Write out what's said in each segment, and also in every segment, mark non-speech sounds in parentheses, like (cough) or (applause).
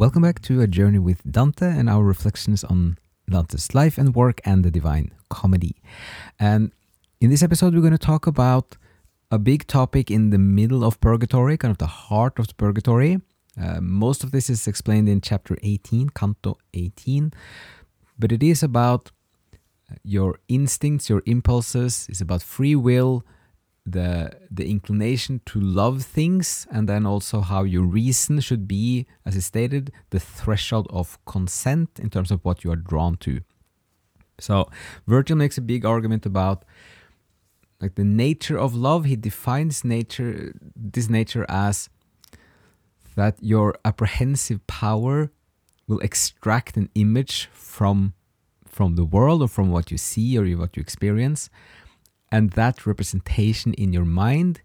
welcome back to A Journey with Dante and our reflections on Dante's life and work and the Divine Comedy. And in this episode, we're going to talk about a big topic in the middle of Purgatory, kind of the heart of the Purgatory. Uh, most of this is explained in chapter 18, Canto 18, but it is about your instincts, your impulses, it's about free will, the the inclination to love things and then also how your reason should be as is stated the threshold of consent in terms of what you are drawn to. So virgil makes a big argument about like the nature of love. He defines nature this nature as that your apprehensive power will extract an image from from the world or from what you see or what you experience and that representation in your mind,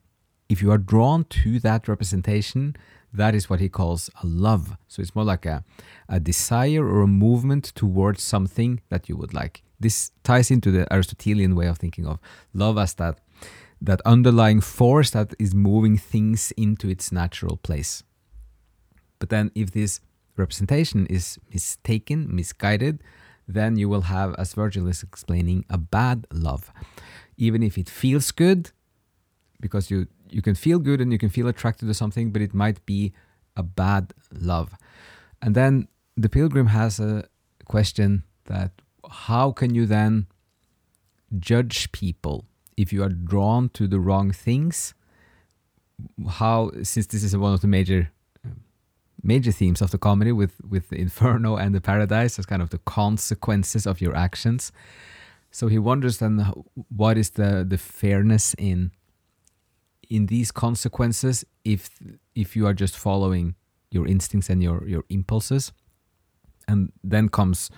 if you are drawn to that representation, that is what he calls a love. So it's more like a, a desire or a movement towards something that you would like. This ties into the Aristotelian way of thinking of love as that that underlying force that is moving things into its natural place. But then if this representation is mistaken, misguided, then you will have, as Virgil is explaining, a bad love even if it feels good, because you you can feel good and you can feel attracted to something, but it might be a bad love. And then the pilgrim has a question that how can you then judge people if you are drawn to the wrong things? How since this is one of the major major themes of the comedy with with the (laughs) inferno and the paradise as kind of the consequences of your actions so he wonders then what is the the fairness in in these consequences if if you are just following your instincts and your your impulses. And then comes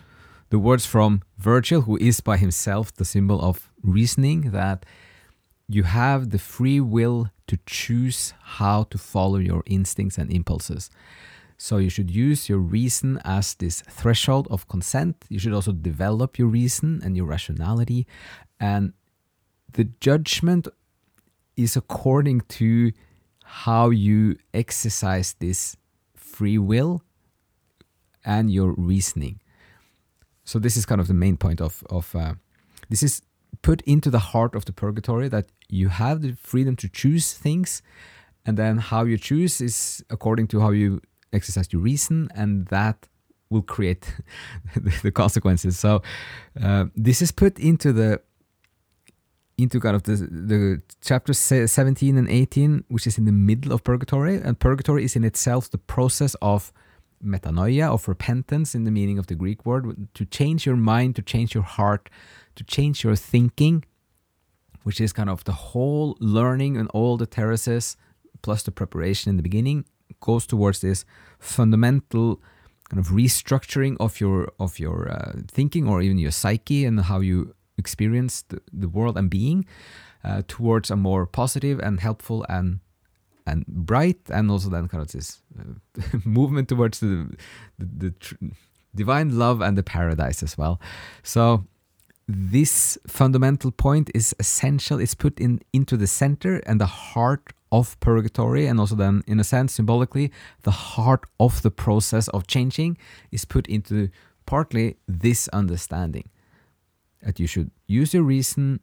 the words from Virgil, who is by himself the symbol of reasoning, that you have the free will to choose how to follow your instincts and impulses. So you should use your reason as this threshold of consent. You should also develop your reason and your rationality. And the judgment is according to how you exercise this free will and your reasoning. So this is kind of the main point of of uh, this is put into the heart of the purgatory that you have the freedom to choose things, and then how you choose is according to how you exercise your reason, and that will create (laughs) the consequences. So uh, this is put into the into kind of the the chapter 17 and 18 which is in the middle of purgatory and purgatory is in itself the process of metanoia of repentance in the meaning of the greek word to change your mind to change your heart to change your thinking which is kind of the whole learning and all the terraces plus the preparation in the beginning goes towards this fundamental kind of restructuring of your of your uh, thinking or even your psyche and how you experience the, the world and being uh, towards a more positive and helpful and and bright and also then kind of this uh, (laughs) movement towards the the, the divine love and the paradise as well. So this fundamental point is essential. It's put in into the center and the heart of purgatory and also then in a sense symbolically the heart of the process of changing is put into partly this understanding that you should use your reason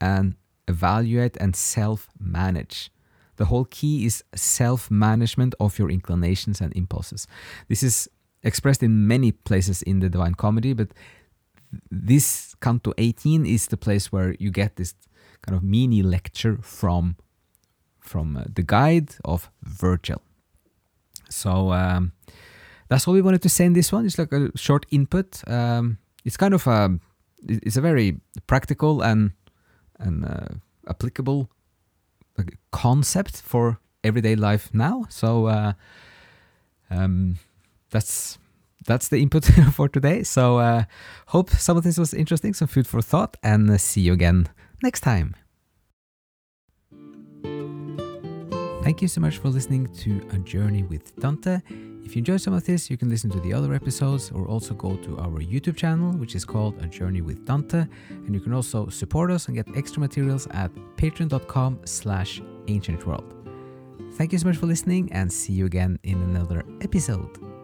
and evaluate and self manage the whole key is self management of your inclinations and impulses. This is expressed in many places in the divine comedy but this canto 18 is the place where you get this kind of mini lecture from from uh, the guide of Virgil. So um, that's all we wanted to say in this one. It's like a short input. Um, it's kind of a it's a very practical and and uh, applicable concept for everyday life now. So uh, um, that's that's the input (laughs) for today. So uh, hope some of this was interesting, some food for thought, and uh, see you again next time. Thank you so much for listening to A Journey with Dante. If you enjoyed some of this, you can listen to the other episodes or also go to our YouTube channel, which is called A Journey with Dante. And you can also support us and get extra materials at patreon.com slash ancient world. Thank you so much for listening and see you again in another episode.